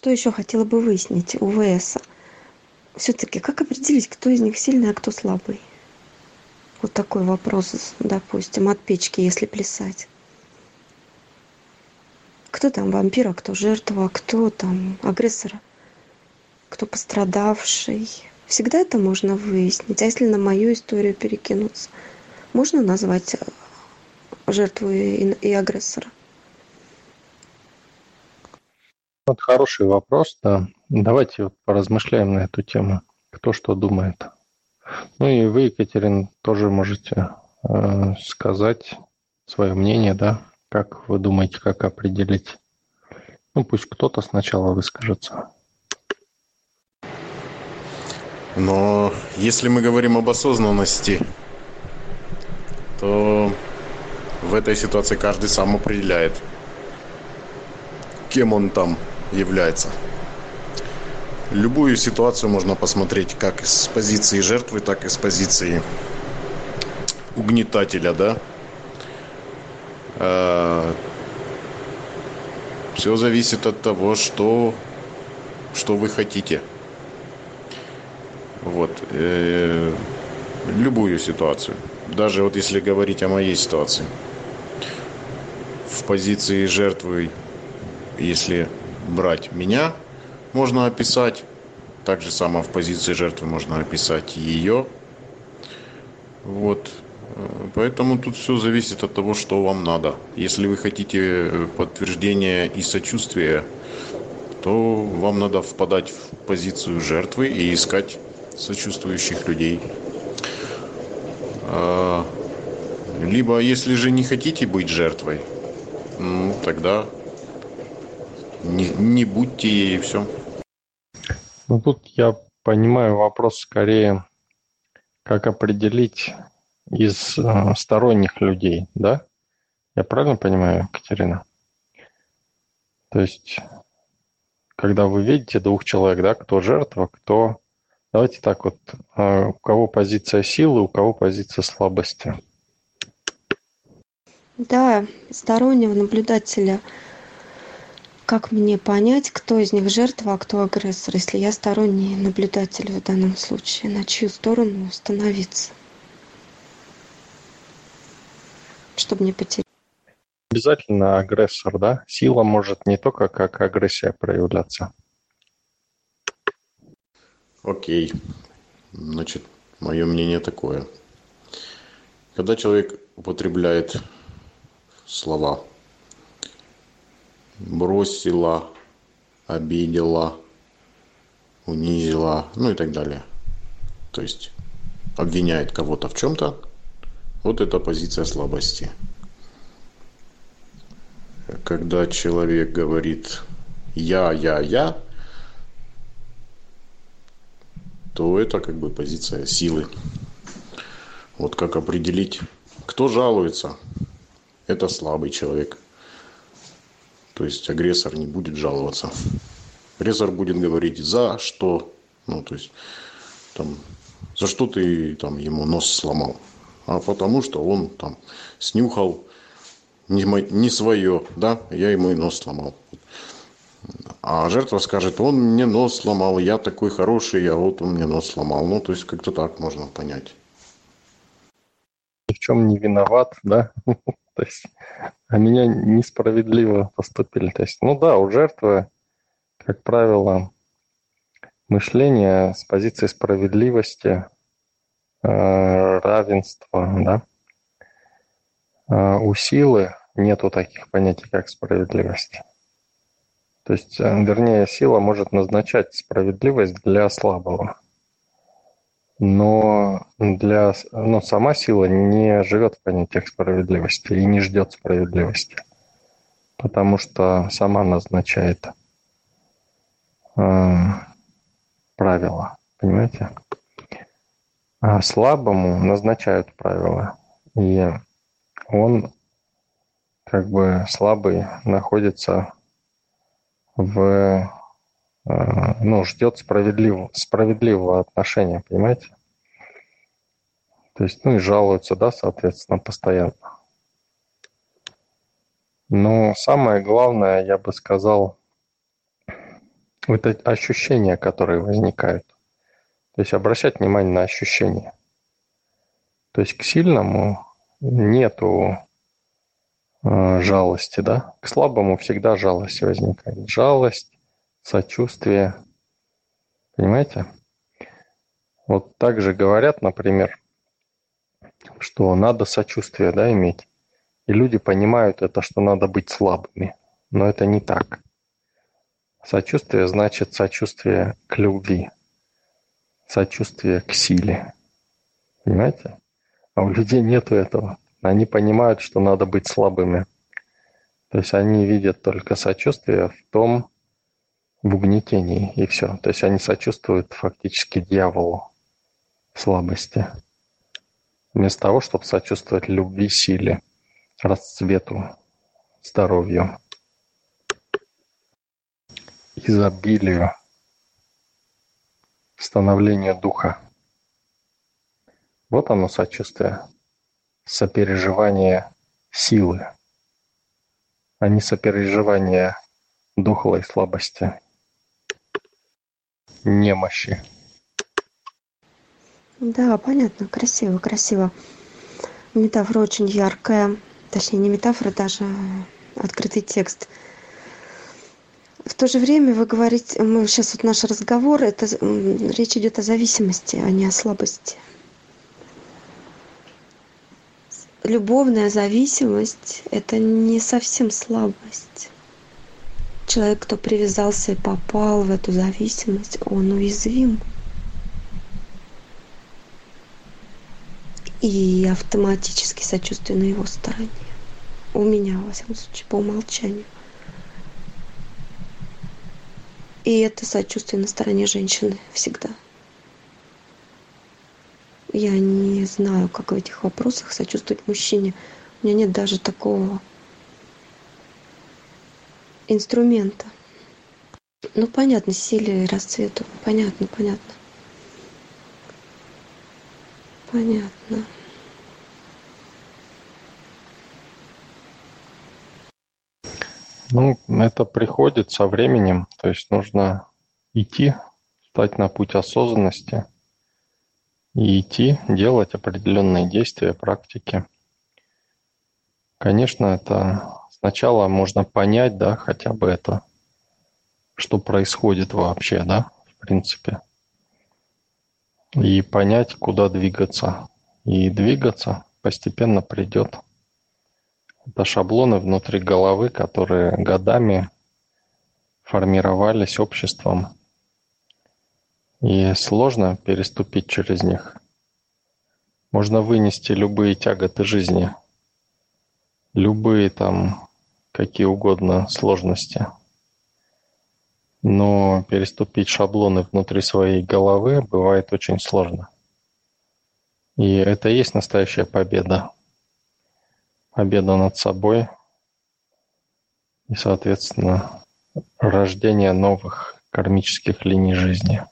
что еще хотела бы выяснить у вс? Все таки как определить кто из них сильный а кто слабый? Вот такой вопрос допустим от печки если плясать. Кто там вампир а кто жертва кто там агрессор кто пострадавший? Всегда это можно выяснить. А если на мою историю перекинуться можно назвать жертву и агрессора Вот хороший вопрос, да. Давайте вот поразмышляем на эту тему. Кто что думает. Ну и вы, Екатерина, тоже можете э, сказать свое мнение, да, как вы думаете, как определить. Ну, пусть кто-то сначала выскажется. Но если мы говорим об осознанности, то в этой ситуации каждый сам определяет, кем он там является. Любую ситуацию можно посмотреть как с позиции жертвы, так и с позиции угнетателя, да. А, Все зависит от того, что, что вы хотите. Вот. Э, любую ситуацию. Даже вот если говорить о моей ситуации. В позиции жертвы, если брать меня, можно описать. Так же само в позиции жертвы можно описать ее. Вот. Поэтому тут все зависит от того, что вам надо. Если вы хотите э, подтверждения и сочувствия, то вам надо впадать в позицию жертвы и искать сочувствующих людей. А, либо, если же не хотите быть жертвой, ну, тогда не, не будьте ей, и все. Ну, тут я понимаю вопрос скорее, как определить из э, сторонних людей, да? Я правильно понимаю, Катерина? То есть, когда вы видите двух человек, да, кто жертва, кто... Давайте так вот, э, у кого позиция силы, у кого позиция слабости. Да, стороннего наблюдателя – как мне понять, кто из них жертва, а кто агрессор, если я сторонний наблюдатель в данном случае? На чью сторону становиться? Чтобы не потерять. Обязательно агрессор, да? Сила может не только как агрессия проявляться. Окей. Значит, мое мнение такое. Когда человек употребляет слова бросила, обидела, унизила, ну и так далее. То есть обвиняет кого-то в чем-то, вот это позиция слабости. Когда человек говорит «я, я, я», то это как бы позиция силы. Вот как определить, кто жалуется, это слабый человек – то есть агрессор не будет жаловаться. Агрессор будет говорить за что, ну то есть там, за что ты там ему нос сломал. А потому что он там снюхал не, не свое, да, я ему и нос сломал. А жертва скажет, он мне нос сломал, я такой хороший, а вот он мне нос сломал. Ну, то есть как-то так можно понять. В чем не виноват, да? То есть, а меня несправедливо поступили. То есть, ну да, у жертвы, как правило, мышление с позиции справедливости, э, равенства, да. А у силы нету таких понятий, как справедливость. То есть, э, вернее, сила может назначать справедливость для слабого но для, ну, сама сила не живет в понятиях справедливости и не ждет справедливости, потому что сама назначает э, правила, понимаете? А слабому назначают правила, и он как бы слабый находится в ну, ждет справедливого, справедливого отношения, понимаете? То есть, ну и жалуются, да, соответственно, постоянно. Но самое главное, я бы сказал, это ощущения, которые возникают. То есть обращать внимание на ощущения. То есть к сильному нету э, жалости, да? К слабому всегда жалость возникает. Жалость, сочувствие. Понимаете? Вот так же говорят, например, что надо сочувствие да, иметь. И люди понимают это, что надо быть слабыми. Но это не так. Сочувствие значит сочувствие к любви, сочувствие к силе. Понимаете? А у людей нету этого. Они понимают, что надо быть слабыми. То есть они видят только сочувствие в том, в угнетении, и все. То есть они сочувствуют фактически дьяволу слабости. Вместо того, чтобы сочувствовать любви, силе, расцвету, здоровью, изобилию, становлению духа. Вот оно сочувствие, сопереживание силы, а не сопереживание духовой слабости, немощи. Да, понятно, красиво, красиво. Метафора очень яркая, точнее не метафора, даже открытый текст. В то же время вы говорите, мы сейчас вот наш разговор, это речь идет о зависимости, а не о слабости. любовная зависимость – это не совсем слабость. Человек, кто привязался и попал в эту зависимость, он уязвим. И автоматически сочувствие на его стороне. У меня, во всяком случае, по умолчанию. И это сочувствие на стороне женщины всегда – я не знаю, как в этих вопросах сочувствовать мужчине. У меня нет даже такого инструмента. Ну, понятно, силе и расцвету. Понятно, понятно. Понятно. Ну, это приходит со временем, то есть нужно идти, стать на путь осознанности – и идти, делать определенные действия, практики. Конечно, это сначала можно понять, да, хотя бы это, что происходит вообще, да, в принципе. И понять, куда двигаться. И двигаться постепенно придет. Это шаблоны внутри головы, которые годами формировались обществом и сложно переступить через них. Можно вынести любые тяготы жизни, любые там какие угодно сложности. Но переступить шаблоны внутри своей головы бывает очень сложно. И это и есть настоящая победа. Победа над собой и, соответственно, рождение новых кармических линий жизни.